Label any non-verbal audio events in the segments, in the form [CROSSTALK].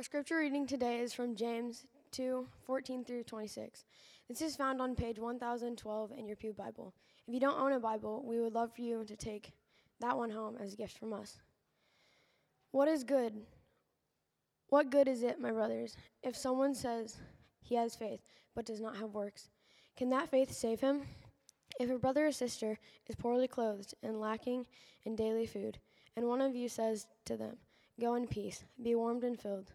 Our scripture reading today is from James 2 14 through 26. This is found on page 1012 in your Pew Bible. If you don't own a Bible, we would love for you to take that one home as a gift from us. What is good? What good is it, my brothers, if someone says he has faith but does not have works? Can that faith save him? If a brother or sister is poorly clothed and lacking in daily food, and one of you says to them, Go in peace, be warmed and filled,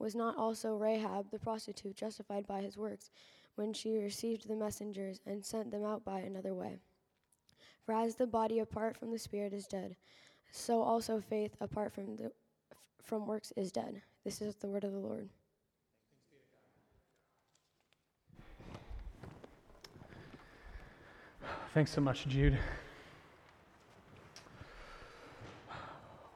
was not also Rahab the prostitute justified by his works when she received the messengers and sent them out by another way? For as the body apart from the spirit is dead, so also faith apart from the from works is dead. This is the word of the Lord. Thanks so much, Jude.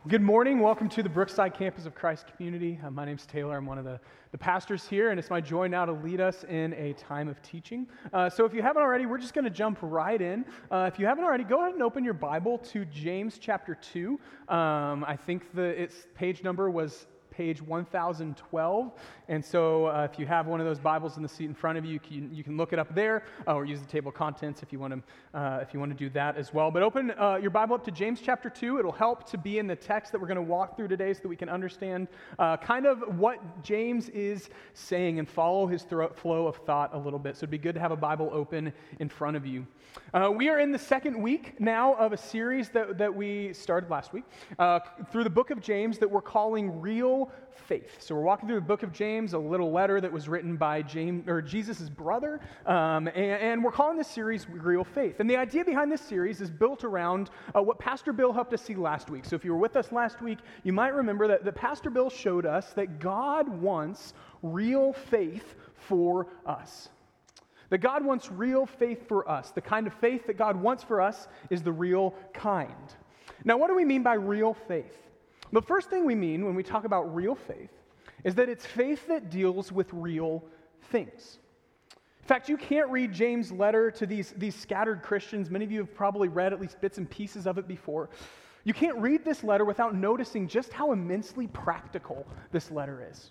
Good morning. Welcome to the Brookside campus of Christ Community. Uh, my name's Taylor. I'm one of the, the pastors here, and it's my joy now to lead us in a time of teaching. Uh, so, if you haven't already, we're just going to jump right in. Uh, if you haven't already, go ahead and open your Bible to James chapter 2. Um, I think the its page number was page 1012. And so uh, if you have one of those Bibles in the seat in front of you, you can, you can look it up there uh, or use the table of contents if you want to, uh, if you want to do that as well. But open uh, your Bible up to James chapter 2. It'll help to be in the text that we're going to walk through today so that we can understand uh, kind of what James is saying and follow his flow of thought a little bit. So it'd be good to have a Bible open in front of you. Uh, we are in the second week now of a series that, that we started last week through the book of James that we're calling Real faith. So we're walking through the book of James, a little letter that was written by James or Jesus' brother, um, and, and, we're calling this series Real Faith. And the idea behind this series is built around uh, what Pastor Bill helped us see last week. So if you were with us last week, you might remember that, that Pastor Bill showed us that God wants real faith for us. That God wants real faith for us. The kind of faith that God wants for us is the real kind. Now, what do we mean by real faith? The first thing we mean when we talk about real faith is that it's faith that deals with real things. In fact, you can't read James' letter to these, these scattered Christians. Many of you have probably read at least bits and pieces of it before. You can't read this letter without noticing just how immensely practical this letter is.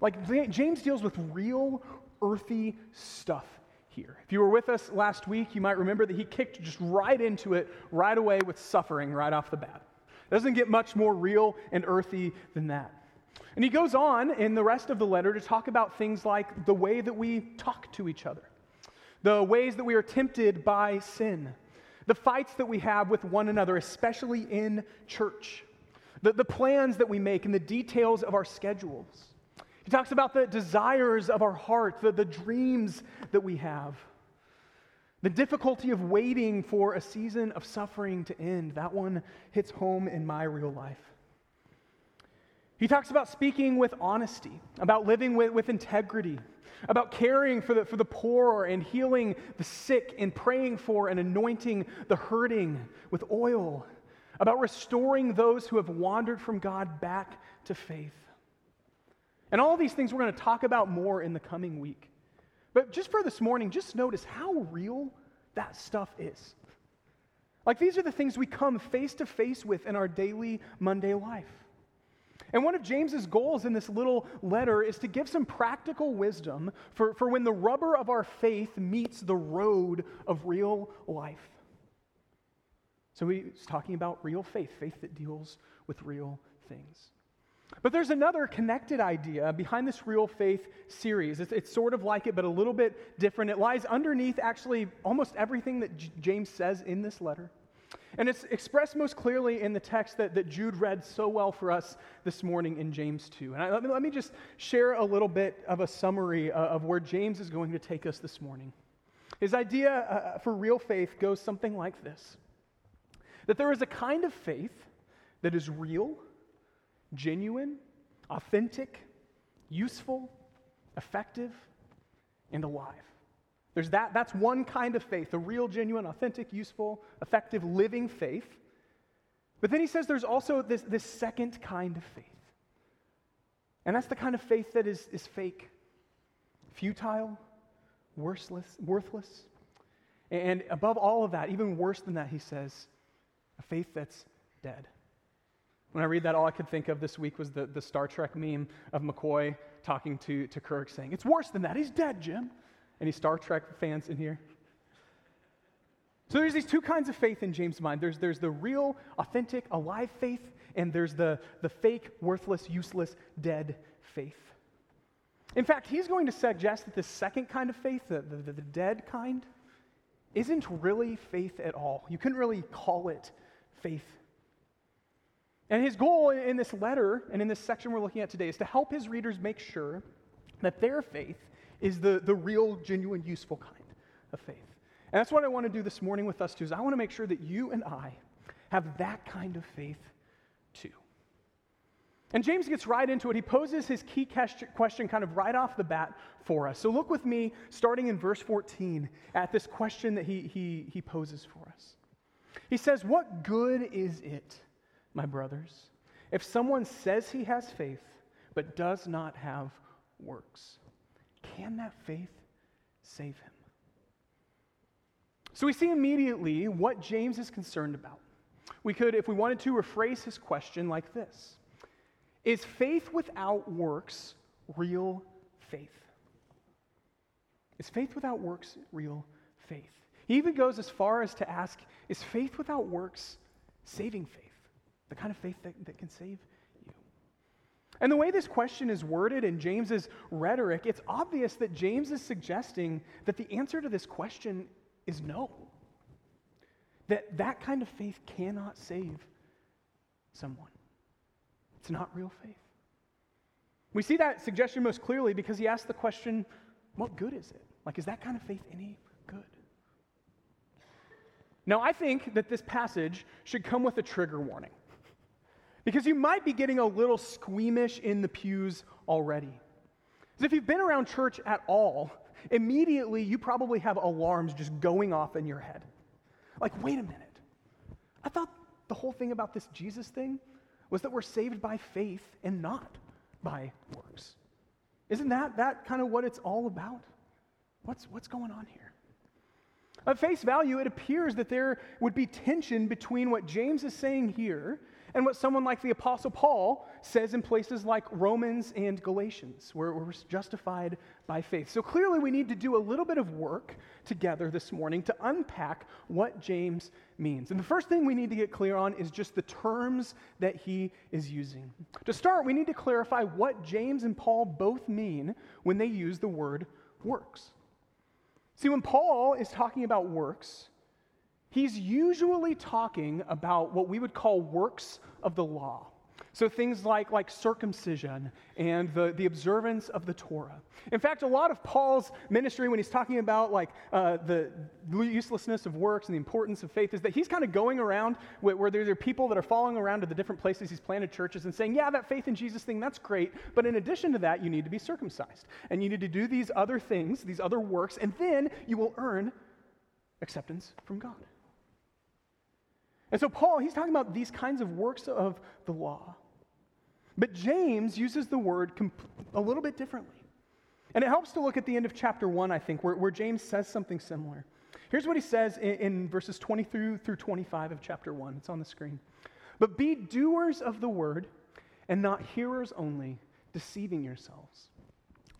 Like, James deals with real, earthy stuff here. If you were with us last week, you might remember that he kicked just right into it right away with suffering right off the bat. Doesn't get much more real and earthy than that. And he goes on in the rest of the letter to talk about things like the way that we talk to each other, the ways that we are tempted by sin, the fights that we have with one another, especially in church, the, the plans that we make, and the details of our schedules. He talks about the desires of our heart, the, the dreams that we have. The difficulty of waiting for a season of suffering to end, that one hits home in my real life. He talks about speaking with honesty, about living with, with integrity, about caring for the, for the poor and healing the sick and praying for and anointing the hurting with oil, about restoring those who have wandered from God back to faith. And all these things we're going to talk about more in the coming week. But just for this morning, just notice how real that stuff is. Like these are the things we come face to face with in our daily Monday life. And one of James's goals in this little letter is to give some practical wisdom for, for when the rubber of our faith meets the road of real life. So he's talking about real faith, faith that deals with real things. But there's another connected idea behind this Real Faith series. It's, it's, sort of like it, but a little bit different. It lies underneath actually almost everything that J- James says in this letter. And it's expressed most clearly in the text that, that Jude read so well for us this morning in James 2. And I, let, me, let me just share a little bit of a summary uh, of where James is going to take us this morning. His idea uh, for real faith goes something like this that there is a kind of faith that is real genuine, authentic, useful, effective, and alive. There's that, that's one kind of faith, a real, genuine, authentic, useful, effective, living faith. But then he says there's also this, this second kind of faith. And that's the kind of faith that is, is fake, futile, worthless, worthless. And above all of that, even worse than that, he says, a faith that's dead. When I read that, all I could think of this week was the, the Star Trek meme of McCoy talking to, to Kirk saying, It's worse than that. He's dead, Jim. Any Star Trek fans in here? So there's these two kinds of faith in James' mind. There's, there's the real, authentic, alive faith, and there's the, the fake, worthless, useless, dead faith. In fact, he's going to suggest that the second kind of faith, the, the, the dead kind, isn't really faith at all. You couldn't really call it faith and his goal in this letter and in this section we're looking at today is to help his readers make sure that their faith is the, the real, genuine, useful kind of faith. And that's what I want to do this morning with us too, is I want to make sure that you and I have that kind of faith too. And James gets right into it. He poses his key question kind of right off the bat for us. So look with me, starting in verse 14, at this question that he, he, he poses for us. He says, What good is it? My brothers, if someone says he has faith but does not have works, can that faith save him? So we see immediately what James is concerned about. We could, if we wanted to, rephrase his question like this Is faith without works real faith? Is faith without works real faith? He even goes as far as to ask Is faith without works saving faith? The kind of faith that, that can save you. And the way this question is worded in James's rhetoric, it's obvious that James is suggesting that the answer to this question is no. That that kind of faith cannot save someone. It's not real faith. We see that suggestion most clearly because he asks the question, what good is it? Like, is that kind of faith any good? Now, I think that this passage should come with a trigger warning. Because you might be getting a little squeamish in the pews already. Because if you've been around church at all, immediately you probably have alarms just going off in your head. Like, wait a minute. I thought the whole thing about this Jesus thing was that we're saved by faith and not by works. Isn't that, that kind of what it's all about? What's, what's going on here? At face value, it appears that there would be tension between what James is saying here and what someone like the Apostle Paul says in places like Romans and Galatians, where we're justified by faith. So clearly, we need to do a little bit of work together this morning to unpack what James means. And the first thing we need to get clear on is just the terms that he is using. To start, we need to clarify what James and Paul both mean when they use the word works. See, when Paul is talking about works, he's usually talking about what we would call works of the law. So things like, like circumcision and the, the observance of the Torah. In fact, a lot of Paul's ministry, when he's talking about like uh, the uselessness of works and the importance of faith, is that he's kind of going around where, where there are people that are following around to the different places he's planted churches and saying, yeah, that faith in Jesus thing, that's great. But in addition to that, you need to be circumcised. And you need to do these other things, these other works, and then you will earn acceptance from God. And so, Paul, he's talking about these kinds of works of the law. But James uses the word comp- a little bit differently. And it helps to look at the end of chapter 1, I think, where, where James says something similar. Here's what he says in, in verses 20 through, through 25 of chapter 1. It's on the screen. But be doers of the word and not hearers only, deceiving yourselves.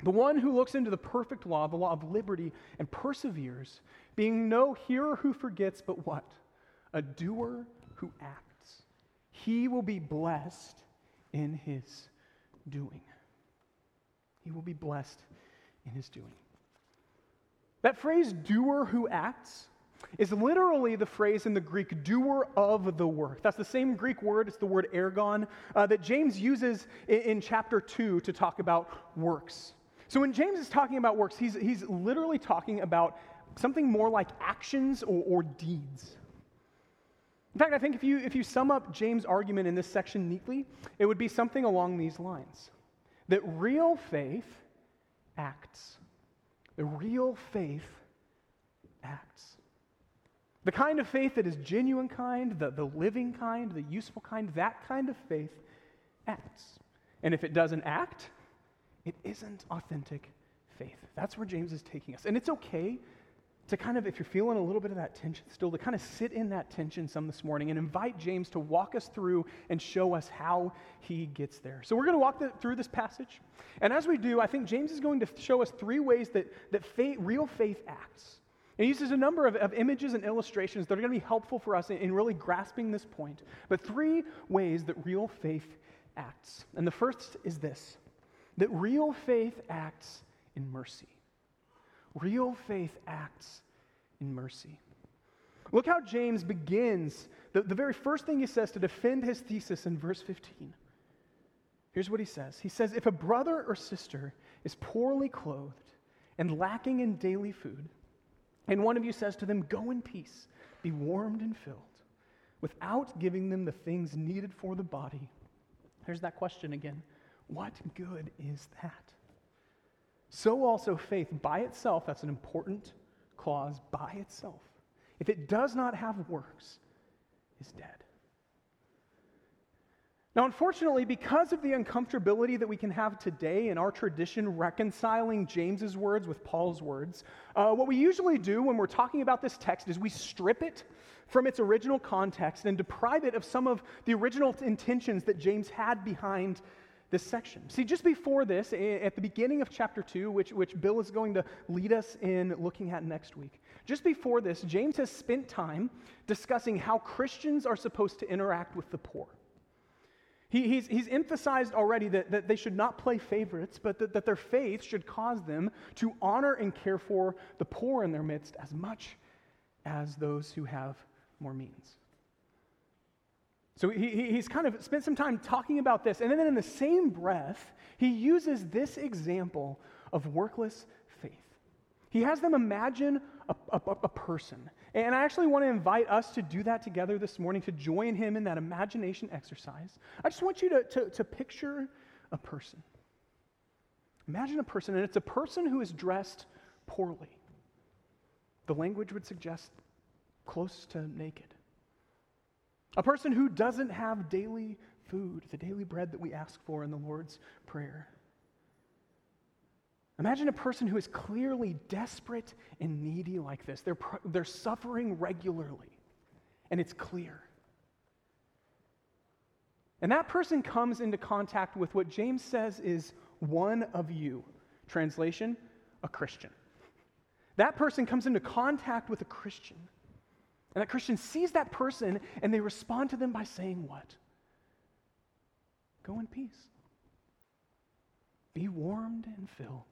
The one who looks into the perfect law, the law of liberty, and perseveres, being no hearer who forgets, but what? A doer who acts. He will be blessed in his doing. He will be blessed in his doing. That phrase, doer who acts, is literally the phrase in the Greek, doer of the work. That's the same Greek word, it's the word ergon, uh, that James uses in, in, chapter 2 to talk about works. So when James is talking about works, he's, he's literally talking about something more like actions or, or deeds. In fact, I think if you, if you sum up James' argument in this section neatly, it would be something along these lines that real faith acts. The real faith acts. The kind of faith that is genuine kind, the, the living kind, the useful kind, that kind of faith acts. And if it doesn't act, it isn't authentic faith. That's where James is taking us. And it's okay to kind of, if you're feeling a little bit of that tension still, to kind of sit in that tension some this morning and invite James to walk us through and show us how he gets there. So we're going to walk the, through this passage. And as we do, I think James is going to show us three ways that, that faith, real faith acts. And he uses a number of, of images and illustrations that are going to be helpful for us in, in really grasping this point. But three ways that real faith acts. And the first is this that real faith acts in mercy. Real faith acts in mercy. Look how James begins. The, the very first thing he says to defend his thesis in verse 15. Here's what he says He says, If a brother or sister is poorly clothed and lacking in daily food, and one of you says to them, Go in peace, be warmed and filled, without giving them the things needed for the body, here's that question again What good is that? So also faith by itself, that's an important clause, by itself, if it does not have works, is dead. Now, unfortunately, because of the uncomfortability that we can have today in our tradition reconciling James's words with Paul's words, uh, what we usually do when we're talking about this text is we strip it from its original context and deprive it of some of the original intentions that James had behind this section. See, just before this, at the beginning of chapter 2, which, which Bill is going to lead us in looking at next week, just before this, James has spent time discussing how Christians are supposed to interact with the poor. He, he's, he's emphasized already that, that they should not play favorites, but that, that their faith should cause them to honor and care for the poor in their midst as much as those who have more means. So he, he's kind of spent some time talking about this. And then in the same breath, he uses this example of workless faith. He has them imagine a, a, a, person. And I actually want to invite us to do that together this morning, to join him in that imagination exercise. I just want you to, to, to picture a person. Imagine a person, and it's a person who is dressed poorly. The language would suggest close to naked. A person who doesn't have daily food, the daily bread that we ask for in the Lord's Prayer. Imagine a person who is clearly desperate and needy like this. They're, they're suffering regularly, and it's clear. And that person comes into contact with what James says is one of you. Translation, a Christian. That person comes into contact with a Christian. And that Christian sees that person and they respond to them by saying, What? Go in peace. Be warmed and filled.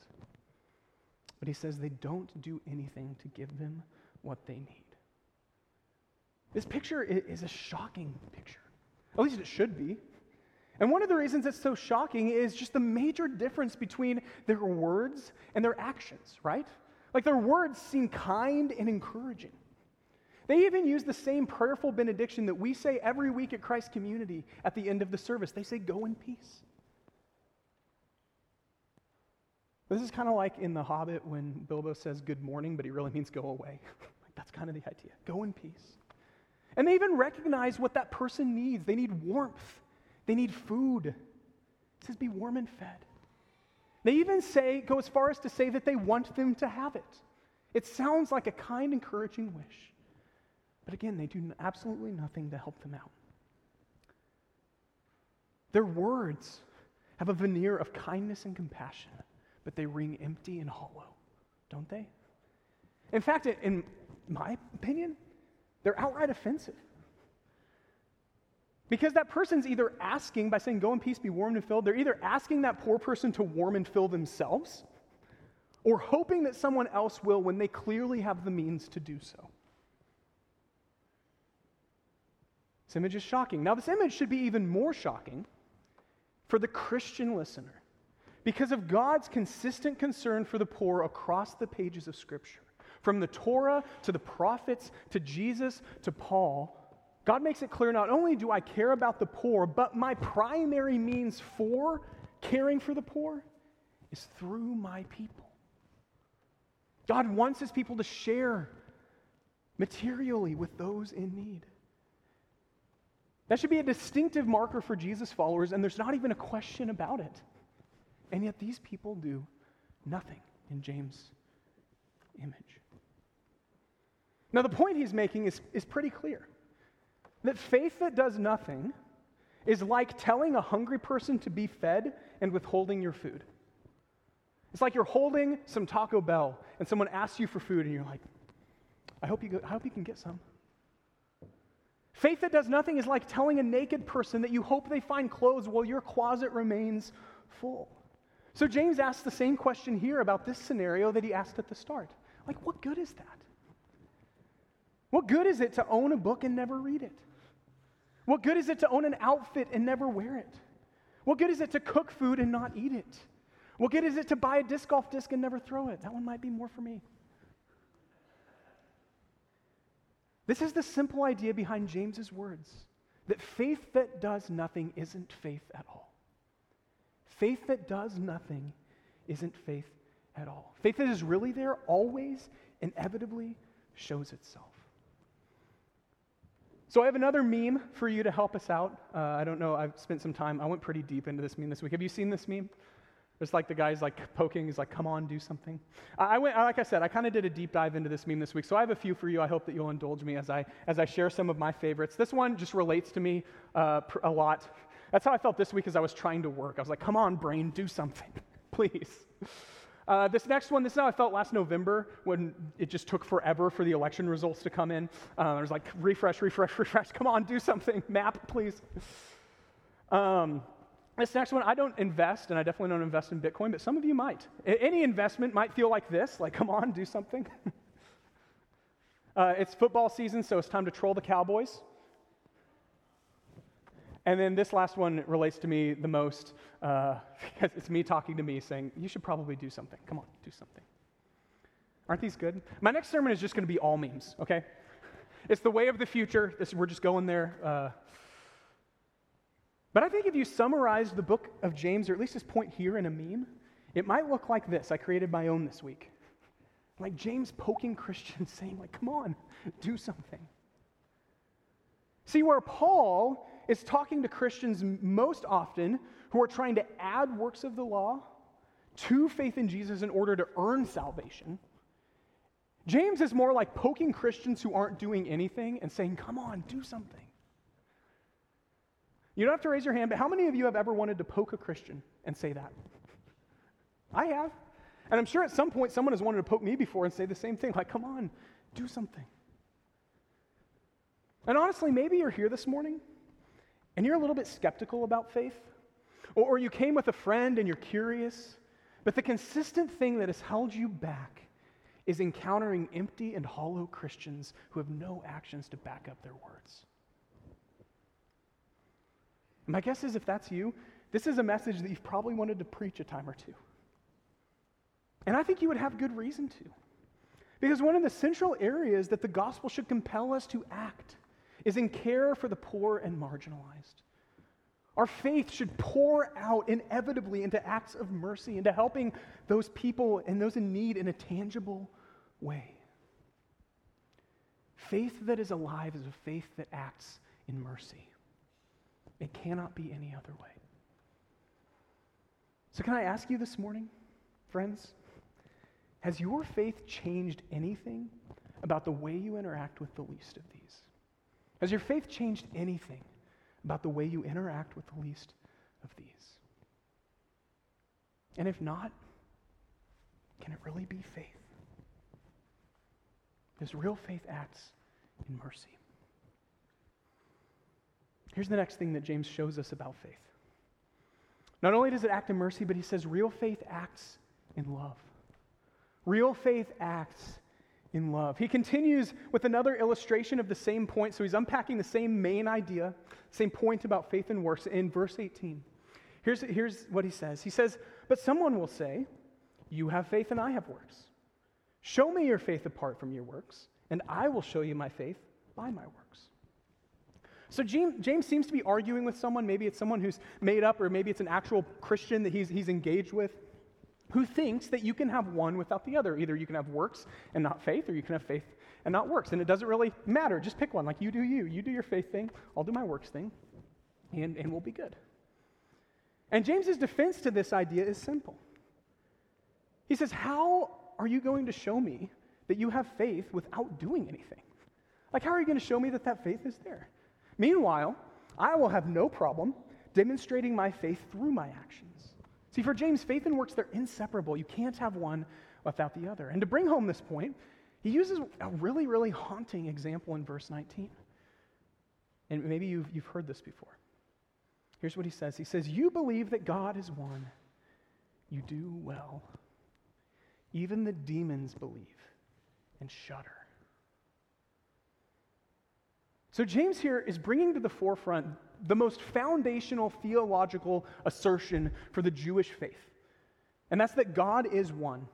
But he says they don't do anything to give them what they need. This picture is a shocking picture. At least it should be. And one of the reasons it's so shocking is just the major difference between their words and their actions, right? Like their words seem kind and encouraging. They even use the same prayerful benediction that we say every week at Christ Community at the end of the service. They say, Go in peace. This is kind of like in The Hobbit when Bilbo says good morning, but he really means go away. [LAUGHS] That's kind of the idea. Go in peace. And they even recognize what that person needs. They need warmth, they need food. It says, Be warm and fed. They even say, go as far as to say that they want them to have it. It sounds like a kind, encouraging wish. But again, they do absolutely nothing to help them out. Their words have a veneer of kindness and compassion, but they ring empty and hollow, don't they? In fact, in my opinion, they're outright offensive. Because that person's either asking by saying, Go in peace, be warmed and filled, they're either asking that poor person to warm and fill themselves or hoping that someone else will when they clearly have the means to do so. This image is shocking. Now, this image should be even more shocking for the Christian listener because of God's consistent concern for the poor across the pages of Scripture. From the Torah to the prophets to Jesus to Paul, God makes it clear not only do I care about the poor, but my primary means for caring for the poor is through my people. God wants his people to share materially with those in need. That should be a distinctive marker for Jesus followers, and there's not even a question about it. And yet these people do nothing in James' image. Now, the point he's making is, is pretty clear that faith that does nothing is like telling a hungry person to be fed and withholding your food. It's like you're holding some Taco Bell and someone asks you for food and you're like, I hope you, go, I hope you can get some. Faith that does nothing is like telling a naked person that you hope they find clothes while your closet remains full. So James asks the same question here about this scenario that he asked at the start. Like, what good is that? What good is it to own a book and never read it? What good is it to own an outfit and never wear it? What good is it to cook food and not eat it? What good is it to buy a disc golf disc and never throw it? That one might be more for me. This is the simple idea behind James's words that faith that does nothing isn't faith at all. Faith that does nothing isn't faith at all. Faith that is really there always inevitably shows itself. So I have another meme for you to help us out. Uh, I don't know, I've spent some time, I went pretty deep into this meme this week. Have you seen this meme? It's like the guy's like poking, he's like, come on, do something. I went, like I said, I kind of did a deep dive into this meme this week, so I have a few for you. I hope that you'll indulge me as I, as I share some of my favorites. This one just relates to me uh, a lot. That's how I felt this week as I was trying to work. I was like, come on, brain, do something, [LAUGHS] please. Uh, this next one, this is how I felt last November when it just took forever for the election results to come in. Uh, I was like, refresh, refresh, [LAUGHS] refresh. Come on, do something. Map, please. Um, this next one, I don't invest, and I definitely don't invest in Bitcoin, but some of you might. Any investment might feel like this like, come on, do something. [LAUGHS] uh, it's football season, so it's time to troll the Cowboys. And then this last one relates to me the most uh, because [LAUGHS] it's me talking to me saying, You should probably do something. Come on, do something. Aren't these good? My next sermon is just going to be all memes, okay? It's the way of the future. This, we're just going there. Uh, but I think if you summarize the book of James, or at least this point here in a meme, it might look like this. I created my own this week. Like James poking Christians, [LAUGHS] saying, like, come on, do something. See, where Paul is talking to Christians most often who are trying to add works of the law to faith in Jesus in order to earn salvation, James is more like poking Christians who aren't doing anything and saying, come on, do something. You don't have to raise your hand, but how many of you have ever wanted to poke a Christian and say that? I have. And I'm sure at some point someone has wanted to poke me before and say the same thing like, come on, do something. And honestly, maybe you're here this morning and you're a little bit skeptical about faith, or, or you came with a friend and you're curious, but the consistent thing that has held you back is encountering empty and hollow Christians who have no actions to back up their words. My guess is if that's you, this is a message that you've probably wanted to preach a time or two. And I think you would have good reason to. Because one of the central areas that the gospel should compel us to act is in care for the poor and marginalized. Our faith should pour out inevitably into acts of mercy, into helping those people and those in need in a tangible way. Faith that is alive is a faith that acts in mercy. It cannot be any other way. So, can I ask you this morning, friends? Has your faith changed anything about the way you interact with the least of these? Has your faith changed anything about the way you interact with the least of these? And if not, can it really be faith? Because real faith acts in mercy. Here's the next thing that James shows us about faith. Not only does it act in mercy, but he says real faith acts in love. Real faith acts in love. He continues with another illustration of the same point. So he's unpacking the same main idea, same point about faith and works in verse 18. Here's, here's what he says He says, But someone will say, You have faith and I have works. Show me your faith apart from your works, and I will show you my faith by my works. So James seems to be arguing with someone. Maybe it's someone who's made up, or maybe it's an actual Christian that he's, he's engaged with, who thinks that you can have one without the other. Either you can have works and not faith, or you can have faith and not works. And it doesn't really matter. Just pick one. Like you do you. You do your faith thing, I'll do my works thing, and, and we'll be good. And James's defense to this idea is simple. He says, How are you going to show me that you have faith without doing anything? Like, how are you going to show me that that faith is there? Meanwhile, I will have no problem demonstrating my faith through my actions. See, for James, faith and works, they're inseparable. You can't have one without the other. And to bring home this point, he uses a really, really haunting example in verse 19. And maybe you've, you've heard this before. Here's what he says He says, You believe that God is one, you do well. Even the demons believe and shudder. So, James here is bringing to the forefront the most foundational theological assertion for the Jewish faith, and that's that God is one.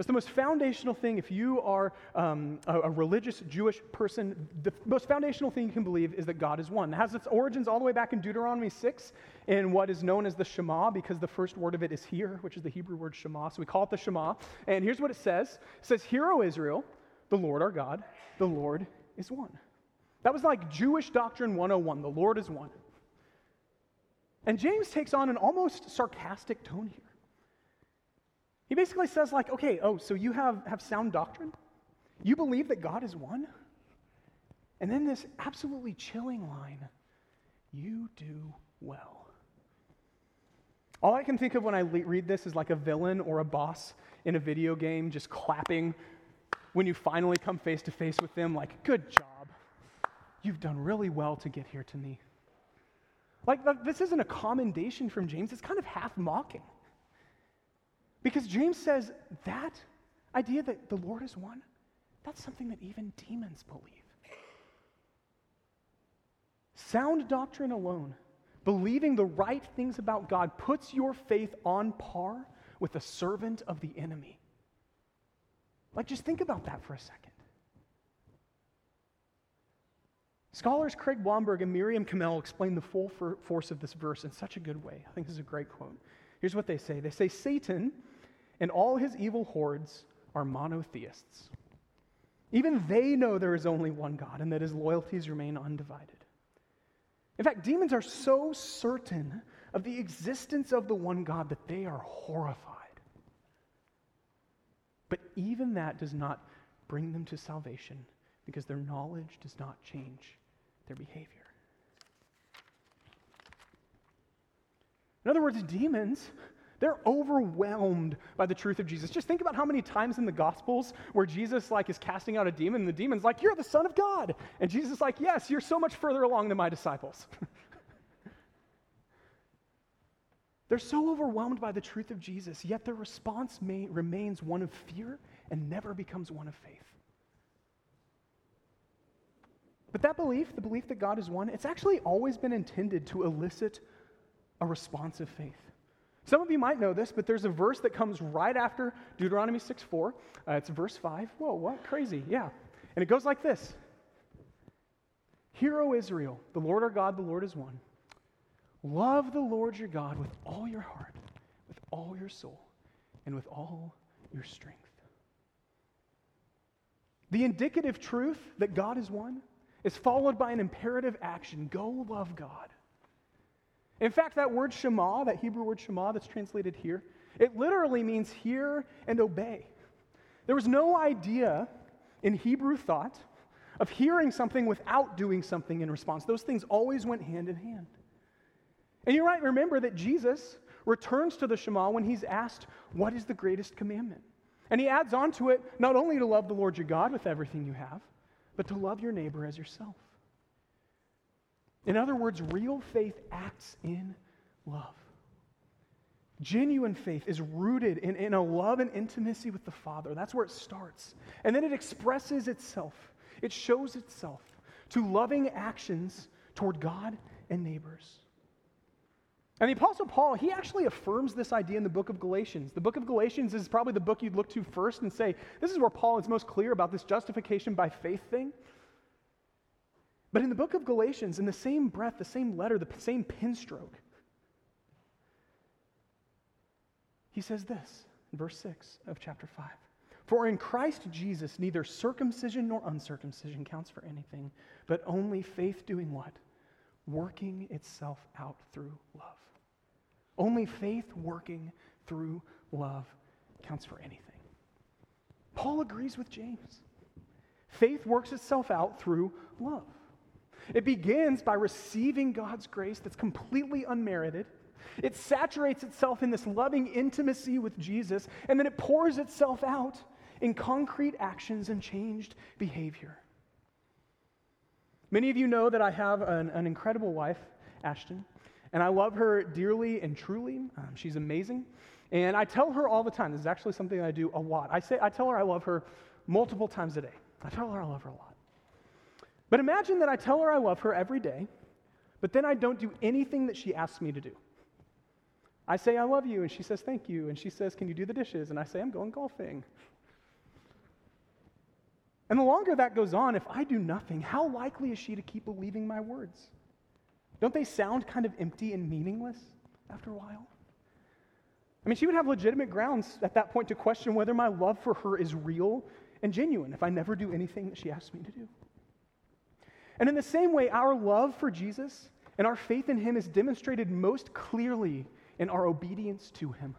That's the most foundational thing if you are um, a, a, religious Jewish person. The most foundational thing you can believe is that God is one. It has its origins all the way back in Deuteronomy 6 in what is known as the Shema because the first word of it is here, which is the Hebrew word Shema. So we call it the Shema. And here's what it says It says, Hear, O Israel, the Lord our God, the Lord is one. That was like Jewish Doctrine 101 the Lord is one. And James takes on an almost sarcastic tone here. He basically says, like, okay, oh, so you have, have sound doctrine? You believe that God is one? And then this absolutely chilling line you do well. All I can think of when I le- read this is like a villain or a boss in a video game just clapping when you finally come face to face with them, like, good job. You've done really well to get here to me. Like, this isn't a commendation from James, it's kind of half mocking. Because James says that idea that the Lord is one, that's something that even demons believe. Sound doctrine alone, believing the right things about God, puts your faith on par with a servant of the enemy. Like, just think about that for a second. Scholars Craig Blomberg and Mariam Kamell explain the full force of this verse in such a good way. I think this is a great quote. Here's what they say They say, Satan and all his evil hordes are monotheists. Even they know there is only one God and that his loyalties remain undivided. In fact, demons are so certain of the existence of the one God that they are horrified. But even that does not bring them to salvation because their knowledge does not change their behavior. In other words, demons, they're overwhelmed by the truth of Jesus. Just think about how many times in the Gospels where Jesus like is casting out a demon, and the demon's like, "You're the Son of God," and Jesus is like, "Yes, you're so much further along than my disciples." [LAUGHS] they're so overwhelmed by the truth of Jesus, yet their response may, remains one of fear and never becomes one of faith. But that belief, the belief that God is one, it's actually always been intended to elicit a responsive faith. Some of you might know this, but there's a verse that comes right after Deuteronomy 6 4. Uh, it's verse 5. Whoa, what? Crazy. Yeah. And it goes like this Hear, O Israel, the Lord our God, the Lord is one. Love the Lord your God with all your heart, with all your soul, and with all your strength. The indicative truth that God is one is followed by an imperative action go love God. In fact, that word Shema, that Hebrew word Shema that's translated here, it literally means hear and obey. There was no idea in Hebrew thought of hearing something without doing something in response. Those things always went hand in hand. And you might remember that Jesus returns to the Shema when he's asked, What is the greatest commandment? And he adds on to it not only to love the Lord your God with everything you have, but to love your neighbor as yourself. In other words, real faith acts in love. Genuine faith is rooted in, in a love and intimacy with the Father. That's where it starts. And then it expresses itself, it shows itself to loving actions toward God and neighbors. And the Apostle Paul, he actually affirms this idea in the book of Galatians. The book of Galatians is probably the book you'd look to first and say, this is where Paul is most clear about this justification by faith thing. But in the book of Galatians, in the same breath, the same letter, the same pin stroke, he says this in verse 6 of chapter 5 For in Christ Jesus, neither circumcision nor uncircumcision counts for anything, but only faith doing what? Working itself out through love. Only faith working through love counts for anything. Paul agrees with James. Faith works itself out through love. It begins by receiving God's grace that's completely unmerited. It saturates itself in this loving intimacy with Jesus, and then it pours itself out in concrete actions and changed behavior. Many of you know that I have an, an incredible wife, Ashton, and I love her dearly and truly. Um, she's amazing. And I tell her all the time, this is actually something I do a lot. I, say, I tell her I love her multiple times a day. I tell her I love her a lot. But imagine that I tell her I love her every day, but then I don't do anything that she asks me to do. I say, I love you, and she says, thank you, and she says, can you do the dishes? And I say, I'm going golfing. And the longer that goes on, if I do nothing, how likely is she to keep believing my words? Don't they sound kind of empty and meaningless after a while? I mean, she would have legitimate grounds at that point to question whether my love for her is real and genuine if I never do anything that she asks me to do. And in the same way, our love for Jesus and our faith in him is demonstrated most clearly in our obedience to him.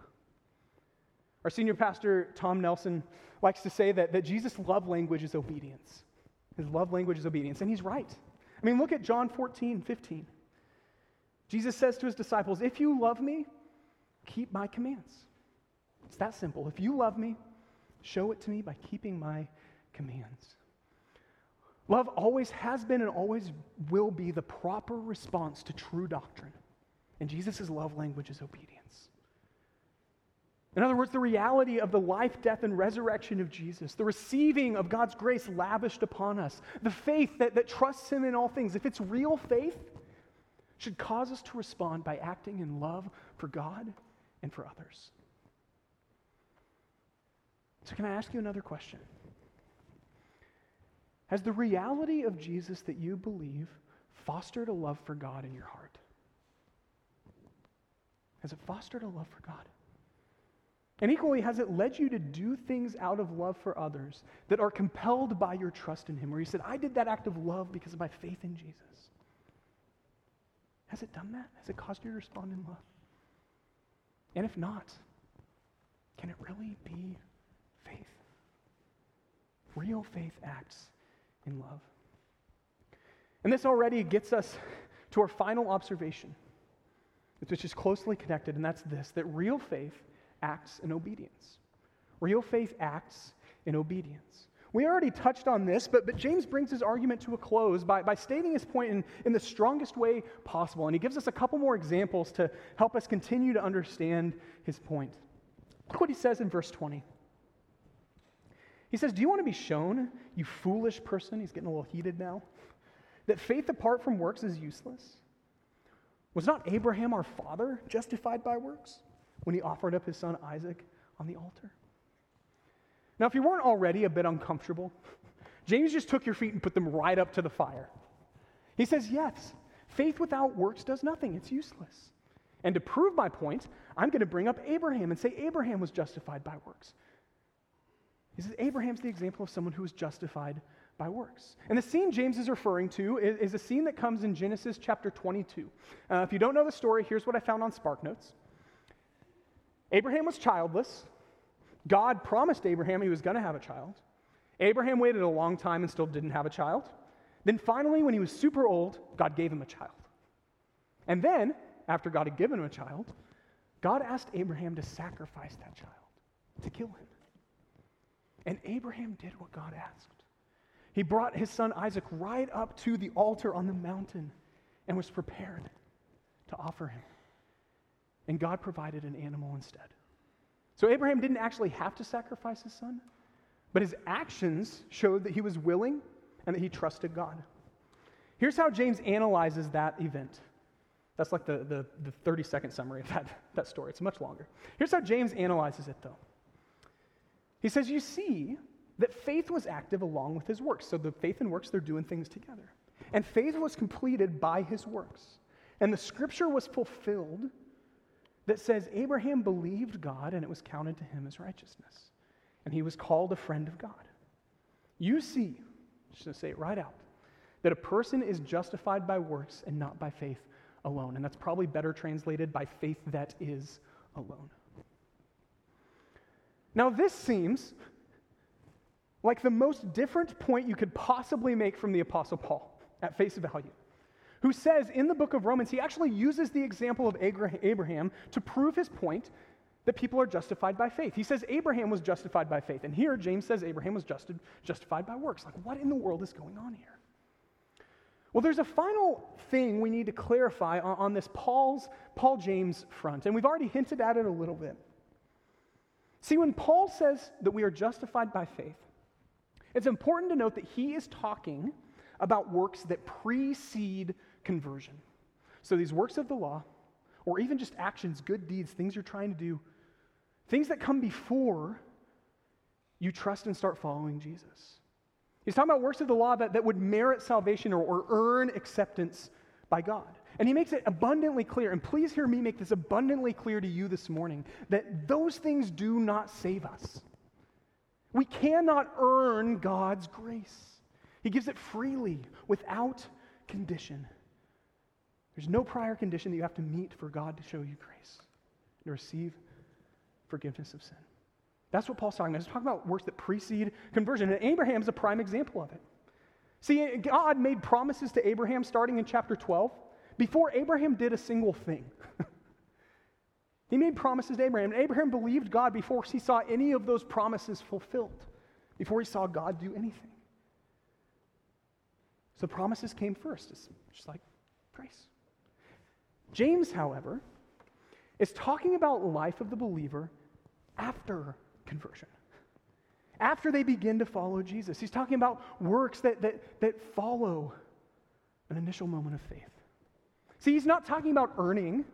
Our senior pastor, Tom Nelson, likes to say that, that Jesus' love language is obedience. His love language is obedience, and he's right. I mean, look at John 14, 15. Jesus says to his disciples, If you love me, keep my commands. It's that simple. If you love me, show it to me by keeping my commands. Love always has been and always will be the proper response to true doctrine. And Jesus' love language is obedience. In other words, the reality of the life, death, and resurrection of Jesus, the receiving of God's grace lavished upon us, the faith that, that trusts Him in all things, if it's real faith, should cause us to respond by acting in love for God and for others. So, can I ask you another question? Has the reality of Jesus that you believe fostered a love for God in your heart? Has it fostered a love for God? And equally, has it led you to do things out of love for others that are compelled by your trust in Him? Where you said, I did that act of love because of my faith in Jesus. Has it done that? Has it caused you to respond in love? And if not, can it really be faith? Real faith acts in love. And this already gets us to our final observation, which is closely connected, and that's this that real faith acts in obedience. Real faith acts in obedience. We already touched on this, but, but James brings his argument to a close by, by stating his point in, in the strongest way possible. And he gives us a couple more examples to help us continue to understand his point. Look what he says in verse 20. He says, Do you want to be shown, you foolish person? He's getting a little heated now. That faith apart from works is useless? Was not Abraham our father justified by works when he offered up his son Isaac on the altar? Now, if you weren't already a bit uncomfortable, [LAUGHS] James just took your feet and put them right up to the fire. He says, Yes, faith without works does nothing, it's useless. And to prove my point, I'm going to bring up Abraham and say Abraham was justified by works. He says Abraham's the example of someone who was justified by works. And the scene James is referring to is, is a scene that comes in Genesis chapter 22. Uh, if you don't know the story, here's what I found on Spark Notes Abraham was childless. God promised Abraham he was going to have a child. Abraham waited a long time and still didn't have a child. Then finally, when he was super old, God gave him a child. And then, after God had given him a child, God asked Abraham to sacrifice that child, to kill him. And Abraham did what God asked. He brought his son Isaac right up to the altar on the mountain, and was prepared to offer him. And God provided an animal instead. So Abraham didn't actually have to sacrifice his son, but his actions showed that he was willing and that he trusted God. Here's how James analyzes that event. That's like the, the, the 30 second summary of that, that story. It's much longer. Here's how James analyzes it, though. He says, You see that faith was active along with his works. So the faith and works, they're doing things together. And faith was completed by his works. And the scripture was fulfilled that says Abraham believed God and it was counted to him as righteousness. And he was called a friend of God. You see, I'm just going to say it right out, that a person is justified by works and not by faith alone. And that's probably better translated by faith that is alone. Now, this seems like the most different point you could possibly make from the Apostle Paul at face value who says in the book of Romans, he actually uses the example of Abraham to prove his point that people are justified by faith. He says Abraham was justified by faith. And here, James says Abraham was justed, justified by works. Like, what in the world is going on here? Well, there's a final thing we need to clarify on, on this Paul's, Paul James front, and we've already hinted at it a little bit. See, when Paul says that we are justified by faith, it's important to note that he is talking about works that precede conversion. So these works of the law, or even just actions, good deeds, things you're trying to do, things that come before you trust and start following Jesus. He's talking about works of the law that, that would merit salvation or, or earn acceptance by God. And he makes it abundantly clear, and please hear me make this abundantly clear to you this morning, that those things do not save us. We cannot earn God's grace. He gives it freely, without condition. There's no prior condition that you have to meet for God to show you grace and to receive forgiveness of sin. That's what Paul's talking about. He's talking about works that precede conversion. And Abraham is a prime example of it. See, God made promises to Abraham starting in chapter 12 before Abraham did a single thing. [LAUGHS] he made promises to Abraham, and Abraham believed God before he saw any of those promises fulfilled, before he saw God do anything. So promises came first, it's just like grace. James, however, is talking about life of the believer after conversion. After they begin to follow Jesus. He's talking about works that, that, that follow an initial moment of faith. See, he's not talking about earning,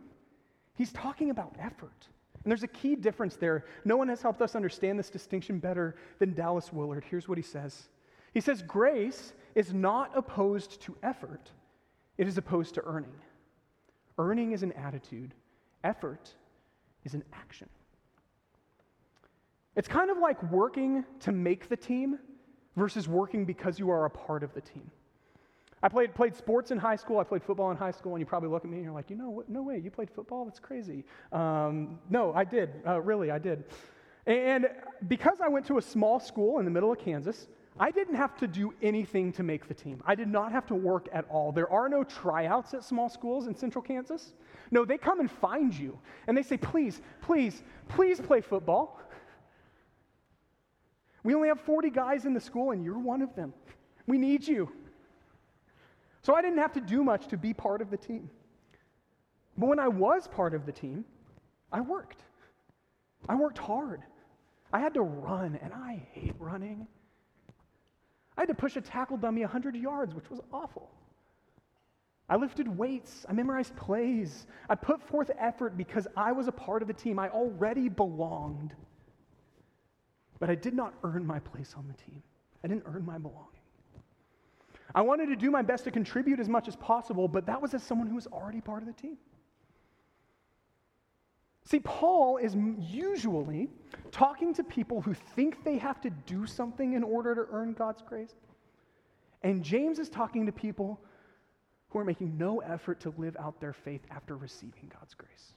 he's talking about effort. And there's a key difference there. No one has helped us understand this distinction better than Dallas Willard. Here's what he says He says, Grace is not opposed to effort, it is opposed to earning. Earning is an attitude, effort is an action. It's kind of like working to make the team versus working because you are a part of the team. I played, played sports in high school. I played football in high school, and you probably look at me and you're like, you know, what? no way, you played football? That's crazy. Um, no, I did. Uh, really, I did. And because I went to a small school in the middle of Kansas, I didn't have to do anything to make the team. I did not have to work at all. There are no tryouts at small schools in central Kansas. No, they come and find you and they say, please, please, please play football. We only have 40 guys in the school and you're one of them. We need you. So I didn't have to do much to be part of the team. But when I was part of the team, I worked. I worked hard. I had to run, and I hate running. I had to push a tackle dummy 100 yards, which was awful. I lifted weights. I memorized plays. I put forth effort because I was a part of the team. I already belonged. But I did not earn my place on the team, I didn't earn my belonging. I wanted to do my best to contribute as much as possible, but that was as someone who was already part of the team. See, Paul is usually talking to people who think they have to do something in order to earn God's grace. And James is talking to people who are making no effort to live out their faith after receiving God's grace.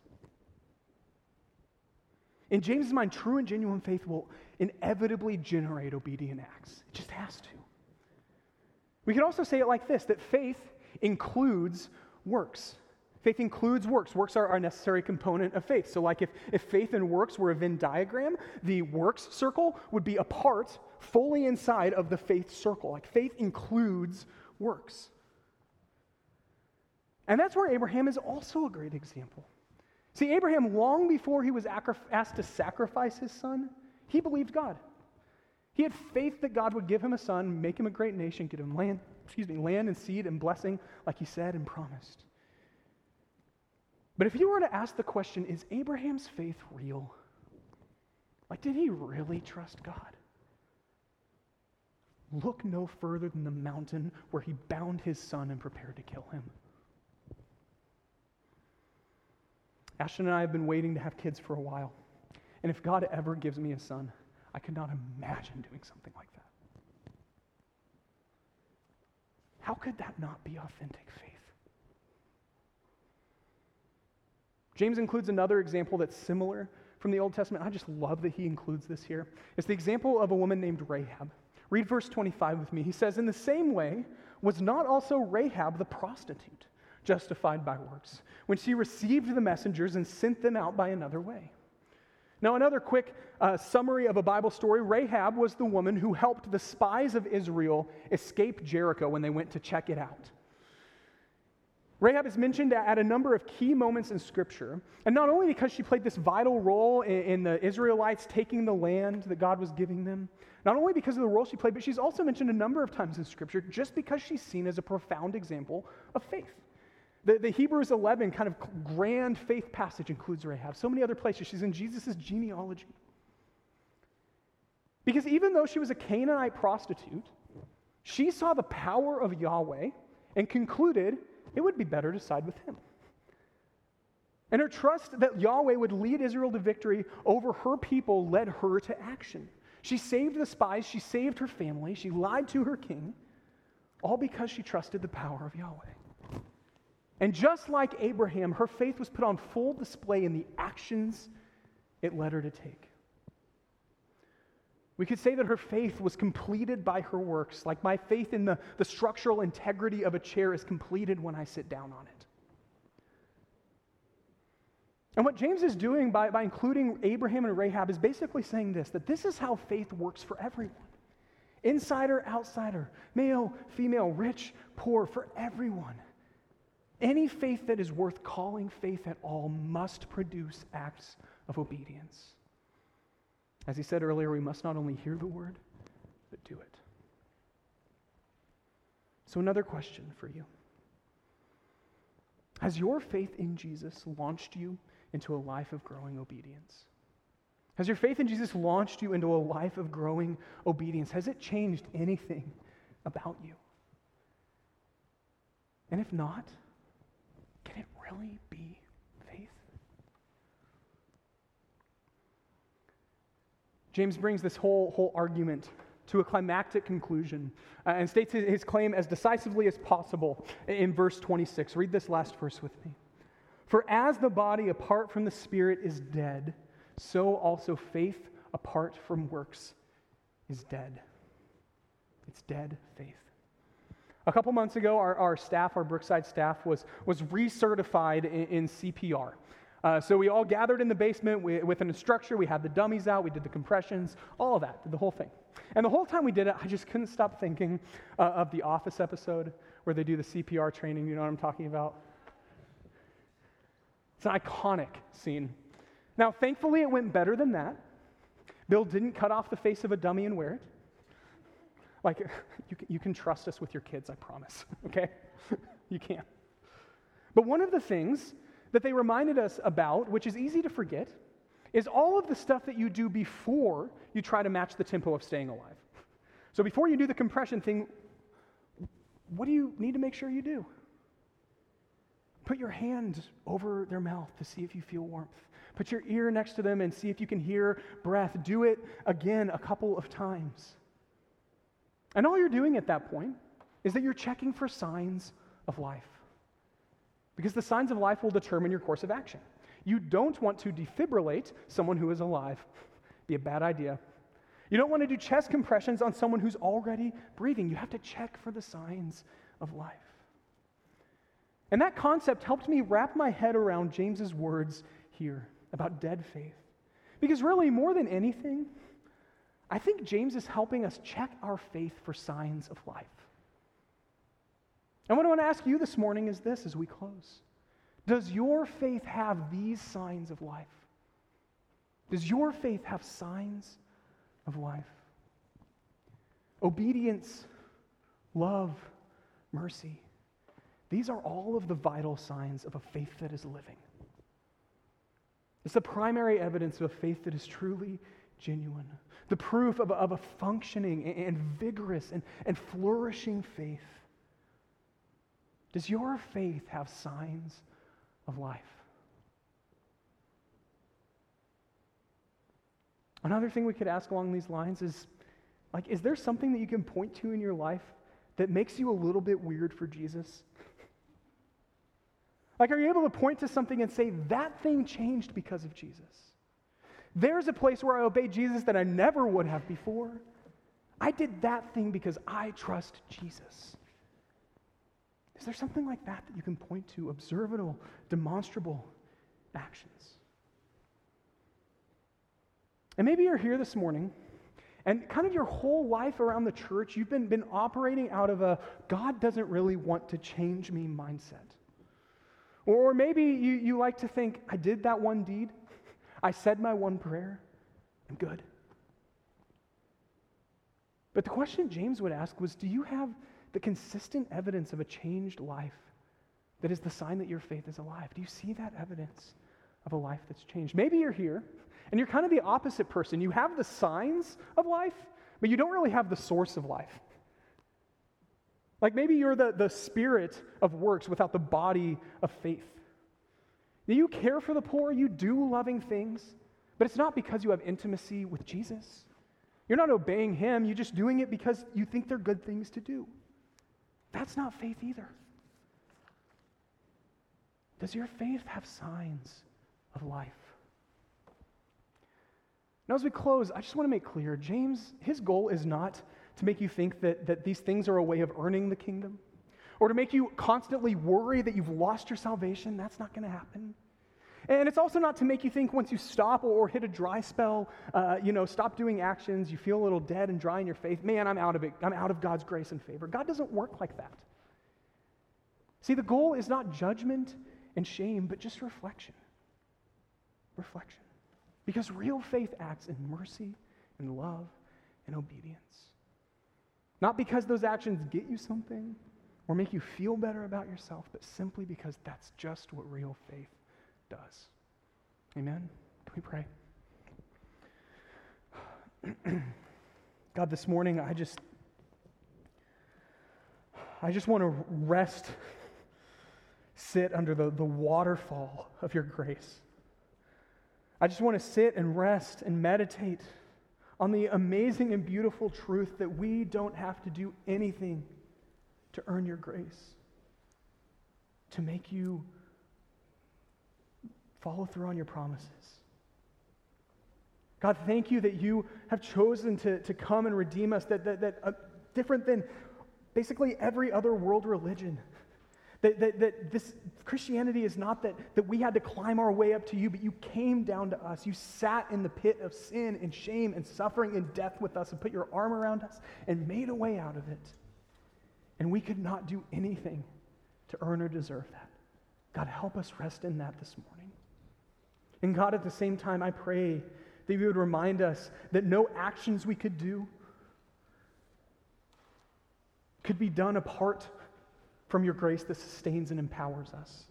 In James's mind, true and genuine faith will inevitably generate obedient acts. It just has to. We could also say it like this that faith includes works. Faith includes works. Works are a necessary component of faith. So, like if, if faith and works were a Venn diagram, the works circle would be a part fully inside of the faith circle. Like faith includes works. And that's where Abraham is also a great example. See, Abraham, long before he was asked to sacrifice his son, he believed God. He had faith that God would give him a son, make him a great nation, give him land, excuse me, land and seed and blessing, like he said and promised. But if you were to ask the question, is Abraham's faith real? Like, did he really trust God? Look no further than the mountain where he bound his son and prepared to kill him. Ashton and I have been waiting to have kids for a while. And if God ever gives me a son, I could not imagine doing something like that. How could that not be authentic faith? James includes another example that's similar from the Old Testament. I just love that he includes this here. It's the example of a woman named Rahab. Read verse 25 with me. He says, In the same way, was not also Rahab the prostitute justified by works when she received the messengers and sent them out by another way? Now, another quick uh, summary of a Bible story Rahab was the woman who helped the spies of Israel escape Jericho when they went to check it out. Rahab is mentioned at a number of key moments in Scripture, and not only because she played this vital role in, in the Israelites taking the land that God was giving them, not only because of the role she played, but she's also mentioned a number of times in Scripture just because she's seen as a profound example of faith. The, the Hebrews 11 kind of grand faith passage includes Rahab. So many other places. She's in Jesus' genealogy. Because even though she was a Canaanite prostitute, she saw the power of Yahweh and concluded it would be better to side with him. And her trust that Yahweh would lead Israel to victory over her people led her to action. She saved the spies, she saved her family, she lied to her king, all because she trusted the power of Yahweh. And just like Abraham, her faith was put on full display in the actions it led her to take. We could say that her faith was completed by her works, like my faith in the, the structural integrity of a chair is completed when I sit down on it. And what James is doing by, by including Abraham and Rahab is basically saying this that this is how faith works for everyone insider, outsider, male, female, rich, poor, for everyone. Any faith that is worth calling faith at all must produce acts of obedience. As he said earlier, we must not only hear the word, but do it. So, another question for you Has your faith in Jesus launched you into a life of growing obedience? Has your faith in Jesus launched you into a life of growing obedience? Has it changed anything about you? And if not, can it really be James brings this whole, whole argument to a climactic conclusion uh, and states his claim as decisively as possible in verse 26. Read this last verse with me. For as the body apart from the spirit is dead, so also faith apart from works is dead. It's dead faith. A couple months ago, our, our staff, our Brookside staff, was, was recertified in, in CPR. Uh, so we all gathered in the basement we, with an instructor. We had the dummies out. We did the compressions, all of that, did the whole thing. And the whole time we did it, I just couldn't stop thinking uh, of the Office episode where they do the CPR training. You know what I'm talking about? It's an iconic scene. Now, thankfully, it went better than that. Bill didn't cut off the face of a dummy and wear it. Like, [LAUGHS] you you can trust us with your kids, I promise, [LAUGHS] okay? [LAUGHS] you can. But one of the things that they reminded us about, which is easy to forget, is all of the stuff that you do before you try to match the tempo of staying alive. So before you do the compression thing, what do you need to make sure you do? Put your hand over their mouth to see if you feel warmth. Put your ear next to them and see if you can hear breath. Do it again a couple of times. And all you're doing at that point is that you're checking for signs of life because the signs of life will determine your course of action. You don't want to defibrillate someone who is alive. [LAUGHS] Be a bad idea. You don't want to do chest compressions on someone who's already breathing. You have to check for the signs of life. And that concept helped me wrap my head around James's words here about dead faith. Because really, more than anything, I think James is helping us check our faith for signs of life. And what I want to ask you this morning is this as we close Does your faith have these signs of life? Does your faith have signs of life? Obedience, love, mercy. These are all of the vital signs of a faith that is living. It's the primary evidence of a faith that is truly genuine, the proof of a, of a functioning and vigorous and, and flourishing faith. Does your faith have signs of life? Another thing we could ask along these lines is like, is there something that you can point to in your life that makes you a little bit weird for Jesus? like, are you able to point to something and say, that thing changed because of Jesus? There's a place where I obeyed Jesus that I never would have before. I did that thing because I trust Jesus. Is there something like that that you can point to? Observable, demonstrable actions. And maybe you're here this morning, and kind of your whole life around the church, you've been, been operating out of a God doesn't really want to change me mindset. Or maybe you, you like to think, I did that one deed, I said my one prayer, I'm good. But the question James would ask was Do you have the consistent evidence of a changed life that is the sign that your faith is alive? Do you see that evidence of a life that's changed? Maybe you're here and you're kind of the opposite person. You have the signs of life, but you don't really have the source of life. Like maybe you're the, the spirit of works without the body of faith. You care for the poor, you do loving things, but it's not because you have intimacy with Jesus. You're not obeying him, you're just doing it because you think they're good things to do. That's not faith either. Does your faith have signs of life? Now, as we close, I just want to make clear James, his goal is not to make you think that, that these things are a way of earning the kingdom or to make you constantly worry that you've lost your salvation. That's not going to happen. And it's also not to make you think once you stop or, hit a dry spell, uh, you know, stop doing actions, you feel a little dead and dry in your faith, man, I'm out of it. I'm out of God's grace and favor. God doesn't work like that. See, the goal is not judgment and shame, but just reflection. Reflection. Because real faith acts in mercy and love and obedience. Not because those actions get you something or make you feel better about yourself, but simply because that's just what real faith does. Amen? Can we pray? [CLEARS THROAT] God, this morning, I just. I just want to rest, sit under the, the waterfall of your grace. I just want to sit and rest and meditate on the amazing and beautiful truth that we don't have to do anything to earn your grace, to make you follow through on your promises. God, thank you that you have chosen to, to come and redeem us, that, that, that uh, different than basically every other world religion. That, that, that this Christianity is not that, that we had to climb our way up to you, but you came down to us. You sat in the pit of sin and shame and suffering and death with us and put your arm around us and made a way out of it. And we could not do anything to earn or deserve that. God, help us rest in that this morning. And God, at the same time, I pray that you would remind us that no actions we could do could be done apart from your grace that sustains and empowers us.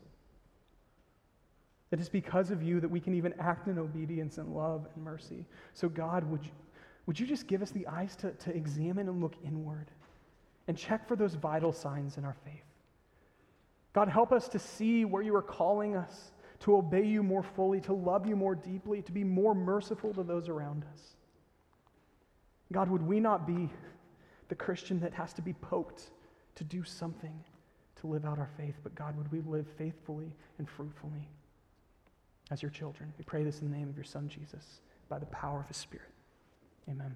It's because of you that we can even act in obedience and love and mercy. So, God, would you, would you just give us the eyes to, to examine and look inward and check for those vital signs in our faith? God, help us to see where you are calling us to obey you more fully, to love you more deeply, to be more merciful to those around us. God, would we not be the Christian that has to be poked to do something to live out our faith, but God, would we live faithfully and fruitfully as your children? We pray this in the name of your Son, Jesus, by the power of his Spirit. Amen.